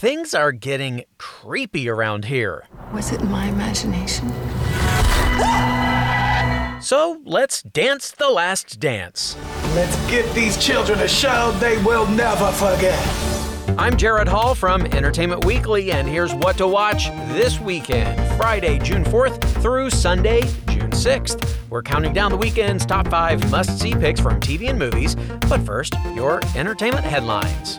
things are getting creepy around here. Was it my imagination? So let's dance the last dance. Let's give these children a show they will never forget. I'm Jared Hall from Entertainment Weekly, and here's what to watch this weekend Friday, June 4th through Sunday, June 6th. We're counting down the weekend's top five must see picks from TV and movies, but first, your entertainment headlines.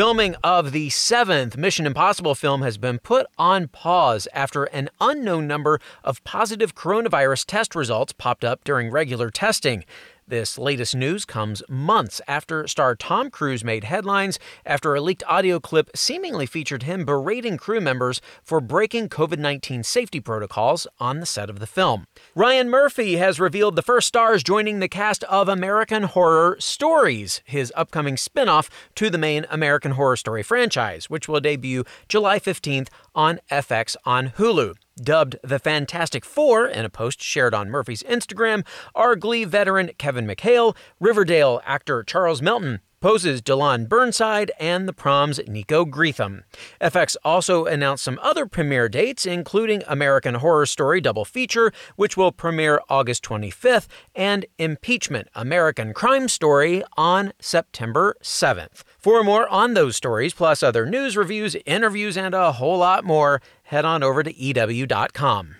Filming of the seventh Mission Impossible film has been put on pause after an unknown number of positive coronavirus test results popped up during regular testing. This latest news comes months after star Tom Cruise made headlines after a leaked audio clip seemingly featured him berating crew members for breaking COVID 19 safety protocols on the set of the film. Ryan Murphy has revealed the first stars joining the cast of American Horror Stories, his upcoming spin off to the main American Horror Story franchise, which will debut July 15th on FX on Hulu. Dubbed the Fantastic Four in a post shared on Murphy's Instagram, are Glee veteran Kevin McHale, Riverdale actor Charles Melton, Pose's Dyllón Burnside and the prom's Nico Greetham. FX also announced some other premiere dates, including American Horror Story Double Feature, which will premiere August 25th, and Impeachment American Crime Story on September 7th. For more on those stories, plus other news, reviews, interviews, and a whole lot more, head on over to EW.com.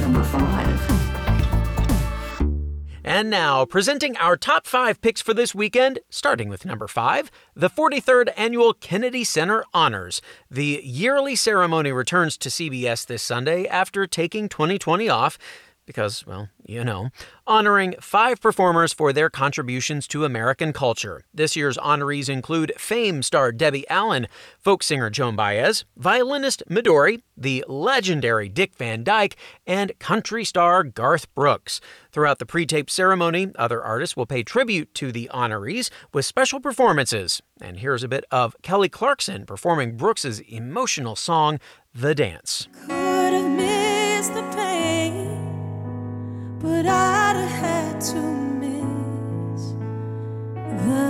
Number five. And now, presenting our top five picks for this weekend, starting with number five, the 43rd Annual Kennedy Center Honors. The yearly ceremony returns to CBS this Sunday after taking 2020 off because, well, you know, honoring five performers for their contributions to American culture. This year's honorees include Fame star Debbie Allen, folk singer Joan Baez, violinist Midori, the legendary Dick Van Dyke, and country star Garth Brooks. Throughout the pre taped ceremony, other artists will pay tribute to the honorees with special performances. And here's a bit of Kelly Clarkson performing Brooks's emotional song, The Dance. But I'd have had to miss the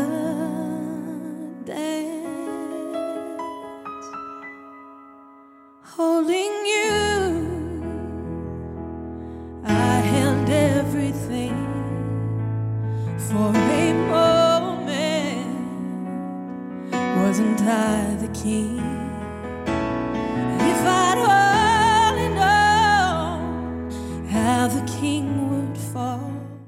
dance. Holding you, I held everything for a moment. Wasn't I the king?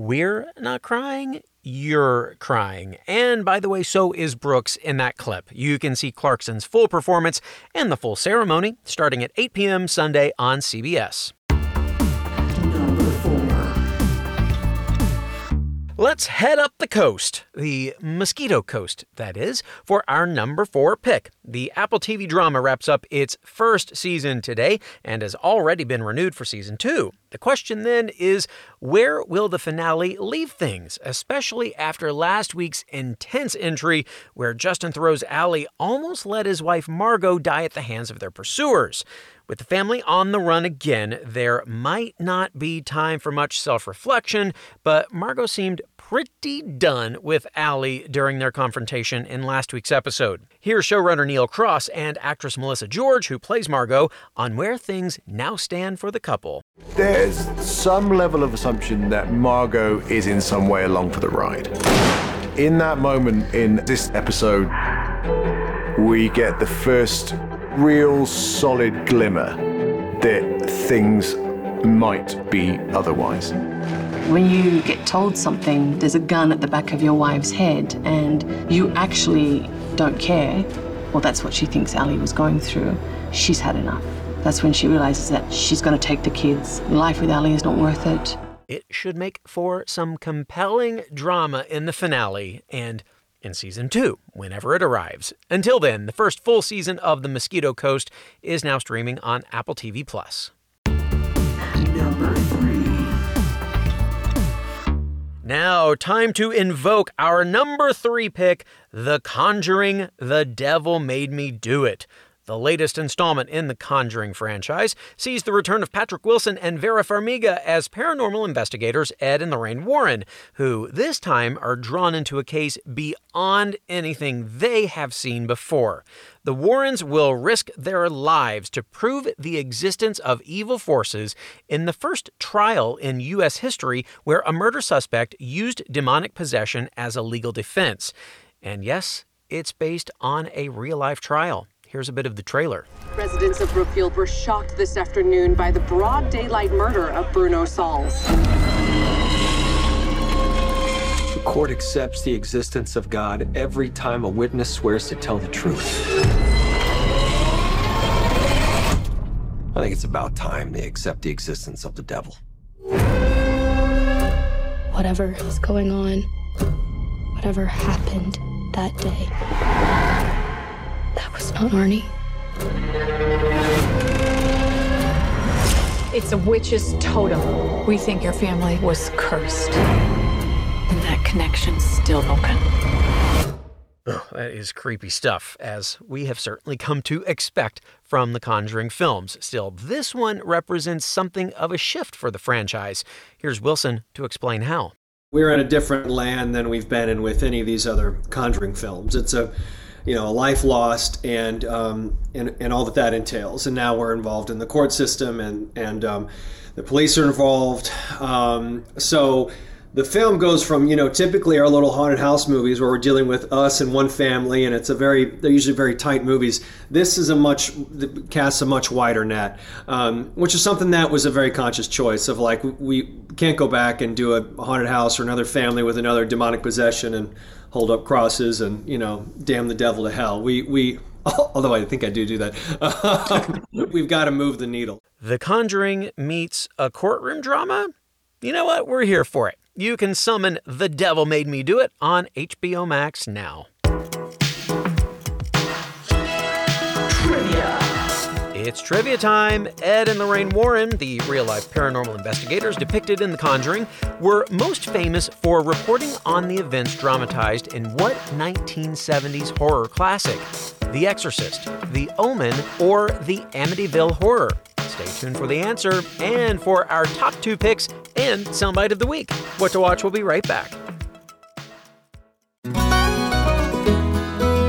We're not crying, you're crying. And by the way, so is Brooks in that clip. You can see Clarkson's full performance and the full ceremony starting at 8 p.m. Sunday on CBS. Let's head up the coast, the Mosquito Coast, that is, for our number four pick. The Apple TV drama wraps up its first season today and has already been renewed for season two. The question then is where will the finale leave things, especially after last week's intense entry where Justin Theroux's Allie almost let his wife Margot die at the hands of their pursuers? With the family on the run again, there might not be time for much self reflection, but Margot seemed pretty done with Allie during their confrontation in last week's episode. Here's showrunner Neil Cross and actress Melissa George, who plays Margot, on where things now stand for the couple. There's some level of assumption that Margot is in some way along for the ride. In that moment in this episode, we get the first real solid glimmer that things might be otherwise. When you get told something, there's a gun at the back of your wife's head, and you actually don't care, well, that's what she thinks Allie was going through. She's had enough. That's when she realizes that she's going to take the kids. Life with Allie is not worth it. It should make for some compelling drama in the finale and in season two, whenever it arrives. Until then, the first full season of The Mosquito Coast is now streaming on Apple TV Plus. Now, time to invoke our number three pick, The Conjuring The Devil Made Me Do It. The latest installment in the Conjuring franchise sees the return of Patrick Wilson and Vera Farmiga as paranormal investigators Ed and Lorraine Warren, who this time are drawn into a case beyond anything they have seen before. The Warrens will risk their lives to prove the existence of evil forces in the first trial in U.S. history where a murder suspect used demonic possession as a legal defense. And yes, it's based on a real life trial. Here's a bit of the trailer. Residents of Brookfield were shocked this afternoon by the broad daylight murder of Bruno Sauls. The court accepts the existence of God every time a witness swears to tell the truth. I think it's about time they accept the existence of the devil. Whatever is going on, whatever happened that day, that was not Arnie. It's a witch's totem. We think your family was cursed. And that connection's still open. Ugh, that is creepy stuff, as we have certainly come to expect from the Conjuring films. Still, this one represents something of a shift for the franchise. Here's Wilson to explain how. We're in a different land than we've been in with any of these other Conjuring films. It's a you know, a life lost and, um, and and all that that entails. And now we're involved in the court system, and and um, the police are involved. Um, so the film goes from you know typically our little haunted house movies where we're dealing with us and one family, and it's a very they're usually very tight movies. This is a much casts a much wider net, um, which is something that was a very conscious choice of like we can't go back and do a haunted house or another family with another demonic possession and hold up crosses and you know damn the devil to hell. We we although I think I do do that. we've got to move the needle. The Conjuring meets a courtroom drama. You know what? We're here for it. You can summon The Devil Made Me Do It on HBO Max now. It's trivia time. Ed and Lorraine Warren, the real life paranormal investigators depicted in The Conjuring, were most famous for reporting on the events dramatized in what 1970s horror classic? The Exorcist, The Omen, or The Amityville Horror? Stay tuned for the answer and for our top two picks and Soundbite of the Week. What to Watch will be right back.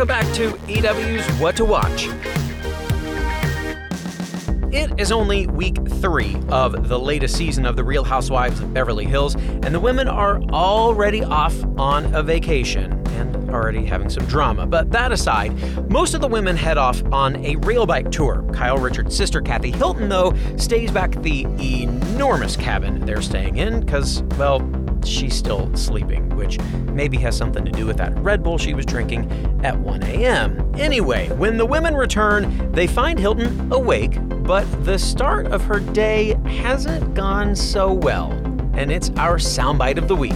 Welcome back to EW's What to Watch. It is only week three of the latest season of The Real Housewives of Beverly Hills, and the women are already off on a vacation and already having some drama. But that aside, most of the women head off on a rail bike tour. Kyle Richards' sister, Kathy Hilton, though, stays back at the enormous cabin they're staying in because, well, she's still sleeping, which maybe has something to do with that Red Bull she was drinking at 1 a.m. Anyway, when the women return, they find Hilton awake, but the start of her day hasn't gone so well. And it's our soundbite of the week.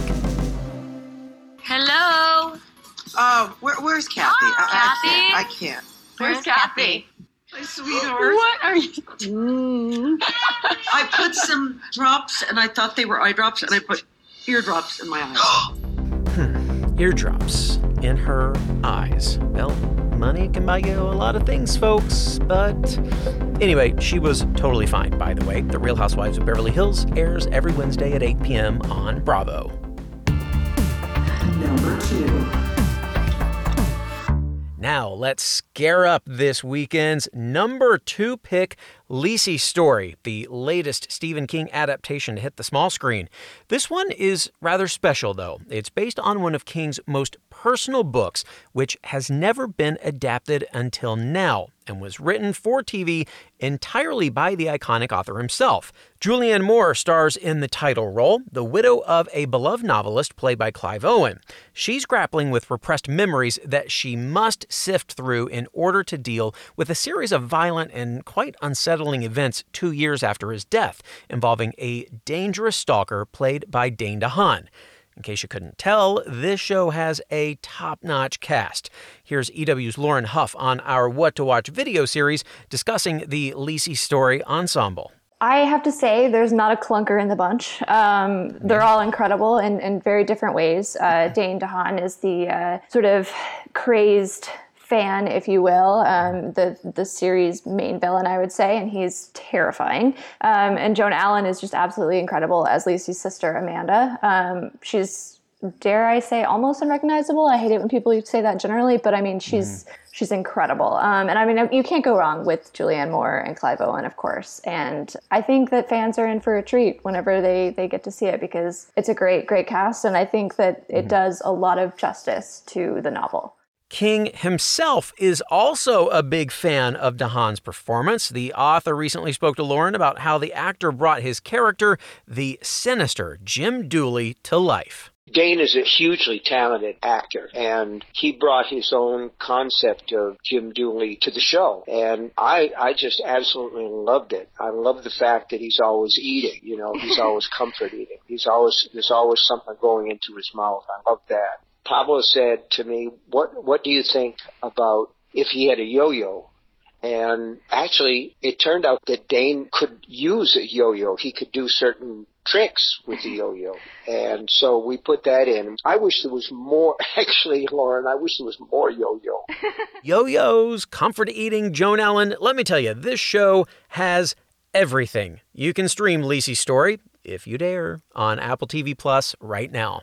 Hello. Oh, where, where's Kathy? Oh, I, I Kathy. can't. I can't. Where's Kathy? My sweetheart. What are you doing? I put some drops, and I thought they were eye drops, and I put eardrops in my eyes. hmm. Eardrops in her eyes. Well, money can buy you a lot of things, folks, but anyway, she was totally fine, by the way. The Real Housewives of Beverly Hills airs every Wednesday at 8 p.m. on Bravo. Number two. Now, let's scare up this weekend's number two pick, Lisey Story, the latest Stephen King adaptation to hit the small screen. This one is rather special, though. It's based on one of King's most personal books, which has never been adapted until now. And was written for TV entirely by the iconic author himself. Julianne Moore stars in the title role, the widow of a beloved novelist played by Clive Owen. She's grappling with repressed memories that she must sift through in order to deal with a series of violent and quite unsettling events two years after his death, involving a dangerous stalker played by Dane DeHaan. In case you couldn't tell, this show has a top notch cast. Here's EW's Lauren Huff on our What to Watch video series discussing the Lisey Story Ensemble. I have to say, there's not a clunker in the bunch. Um, they're all incredible in, in very different ways. Uh, Dane DeHaan is the uh, sort of crazed fan, if you will, um, the the series main villain, I would say, and he's terrifying. Um, and Joan Allen is just absolutely incredible as Lisey's sister Amanda. Um, she's dare I say almost unrecognizable. I hate it when people say that generally, but I mean she's she's incredible. Um, and I mean you can't go wrong with Julianne Moore and Clive Owen, of course. And I think that fans are in for a treat whenever they they get to see it because it's a great great cast, and I think that it does a lot of justice to the novel. King himself is also a big fan of DeHaan's performance. The author recently spoke to Lauren about how the actor brought his character, the sinister Jim Dooley, to life. Dane is a hugely talented actor, and he brought his own concept of Jim Dooley to the show, and I I just absolutely loved it. I love the fact that he's always eating. You know, he's always comfort eating. He's always there's always something going into his mouth. I love that. Pablo said to me, "What what do you think about if he had a yo-yo?" And actually, it turned out that Dane could use a yo-yo. He could do certain tricks with the yo-yo. And so we put that in. I wish there was more, actually, Lauren, I wish there was more yo-yo. Yo yo's, comfort eating, Joan Allen. Let me tell you, this show has everything. You can stream Lisey's story, if you dare, on Apple TV Plus right now.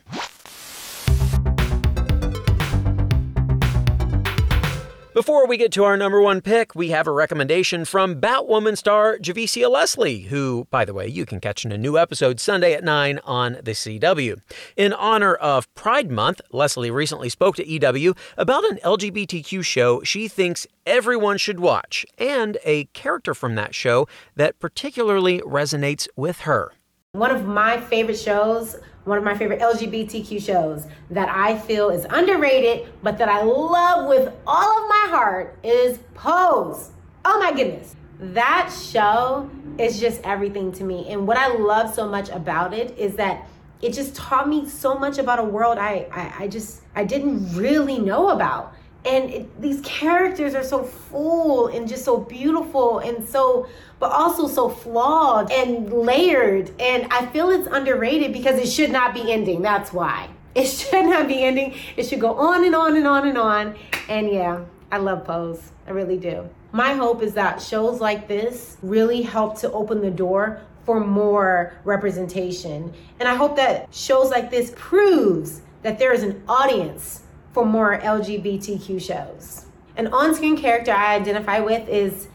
Before we get to our number one pick, we have a recommendation from Batwoman star Javicia Leslie, who, by the way, you can catch in a new episode Sunday at 9 on the CW. In honor of Pride Month, Leslie recently spoke to EW about an LGBTQ show she thinks everyone should watch, and a character from that show that particularly resonates with her. One of my favorite shows, one of my favorite LGBTQ shows that I feel is underrated, but that I love with all of my heart is Pose. Oh my goodness. That show is just everything to me. And what I love so much about it is that it just taught me so much about a world I, I, I just I didn't really know about. And it, these characters are so full and just so beautiful and so, but also so flawed and layered. And I feel it's underrated because it should not be ending. That's why. It should not be ending. It should go on and on and on and on. And yeah, I love Pose. I really do. My hope is that shows like this really help to open the door for more representation. And I hope that shows like this proves that there is an audience for more LGBTQ shows. An on screen character I identify with is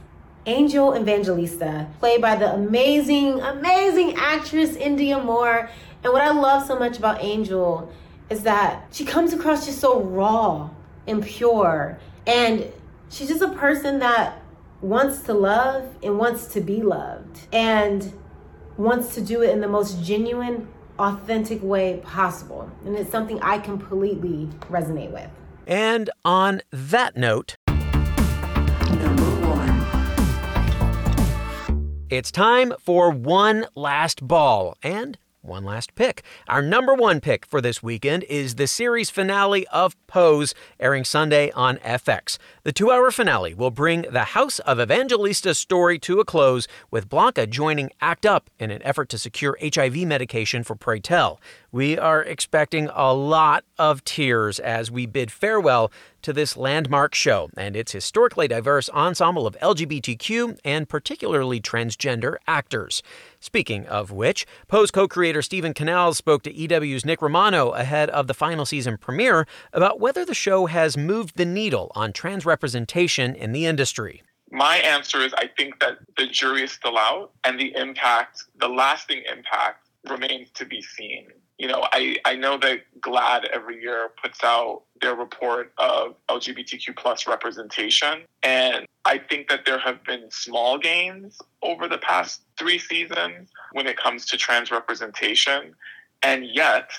Angel Evangelista, played by the amazing, amazing actress Indya Moore. And what I love so much about Angel is that she comes across just so raw and pure. And she's just a person that wants to love and wants to be loved and wants to do it in the most genuine authentic way possible. And it's something I completely resonate with. And on that note, it's time for one last ball and one last pick. Our number one pick for this weekend is the series finale of Pose, airing Sunday on FX. The two hour finale will bring the House of Evangelista story to a close, with Blanca joining ACT UP in an effort to secure HIV medication for Pray Tell. We are expecting a lot of tears as we bid farewell to this landmark show and its historically diverse ensemble of LGBTQ and particularly transgender actors. Speaking of which, Pose co creator Steven Canals spoke to EW's Nick Romano ahead of the final season premiere about whether the show has moved the needle on trans representation in the industry. My answer is I think that the jury is still out and the impact, the lasting impact, remains to be seen. You know, I, I know that GLAAD every year puts out their report of LGBTQ plus representation. And I think that there have been small gains over the past three seasons when it comes to trans representation. And yet,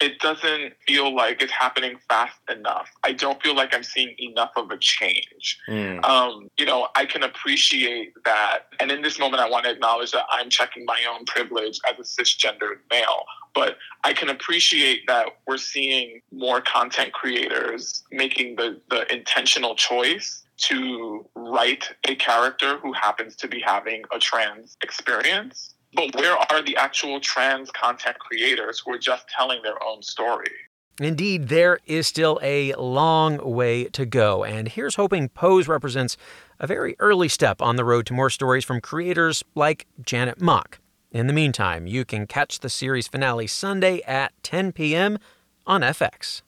it doesn't feel like it's happening fast enough. I don't feel like I'm seeing enough of a change. Mm. Um, you know, I can appreciate that. And in this moment, I want to acknowledge that I'm checking my own privilege as a cisgendered male. But I can appreciate that we're seeing more content creators making the, the intentional choice to write a character who happens to be having a trans experience. But where are the actual trans content creators who are just telling their own story? Indeed, there is still a long way to go, and here's hoping Pose represents a very early step on the road to more stories from creators like Janet Mock. In the meantime, you can catch the series finale Sunday at 10 p.m. on FX.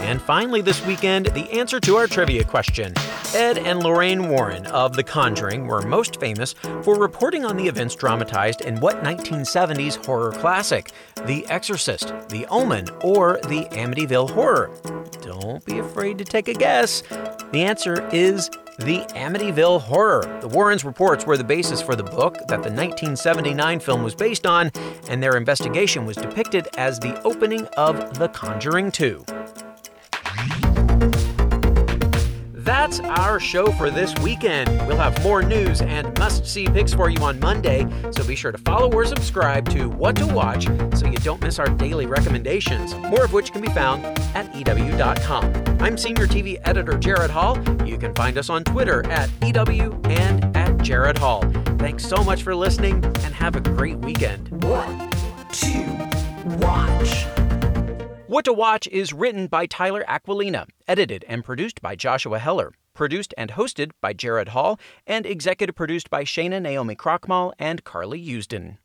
And finally, this weekend, the answer to our trivia question. Ed and Lorraine Warren of The Conjuring were most famous for reporting on the events dramatized in what 1970s horror classic? The Exorcist, The Omen, or The Amityville Horror? Don't be afraid to take a guess. The answer is the Amityville Horror. The Warrens' reports were the basis for the book that the 1979 film was based on, and their investigation was depicted as the opening of The Conjuring 2. That's our show for this weekend. We'll have more news and must see picks for you on Monday, so be sure to follow or subscribe to What to Watch so you don't miss our daily recommendations, more of which can be found at EW.com. I'm Senior TV Editor Jared Hall. You can find us on Twitter at EW and at Jared Hall. Thanks so much for listening and have a great weekend. What to watch? What to Watch is written by Tyler Aquilina, edited and produced by Joshua Heller, produced and hosted by Jared Hall, and executive produced by Shana Naomi Krochmal and Carly Usden.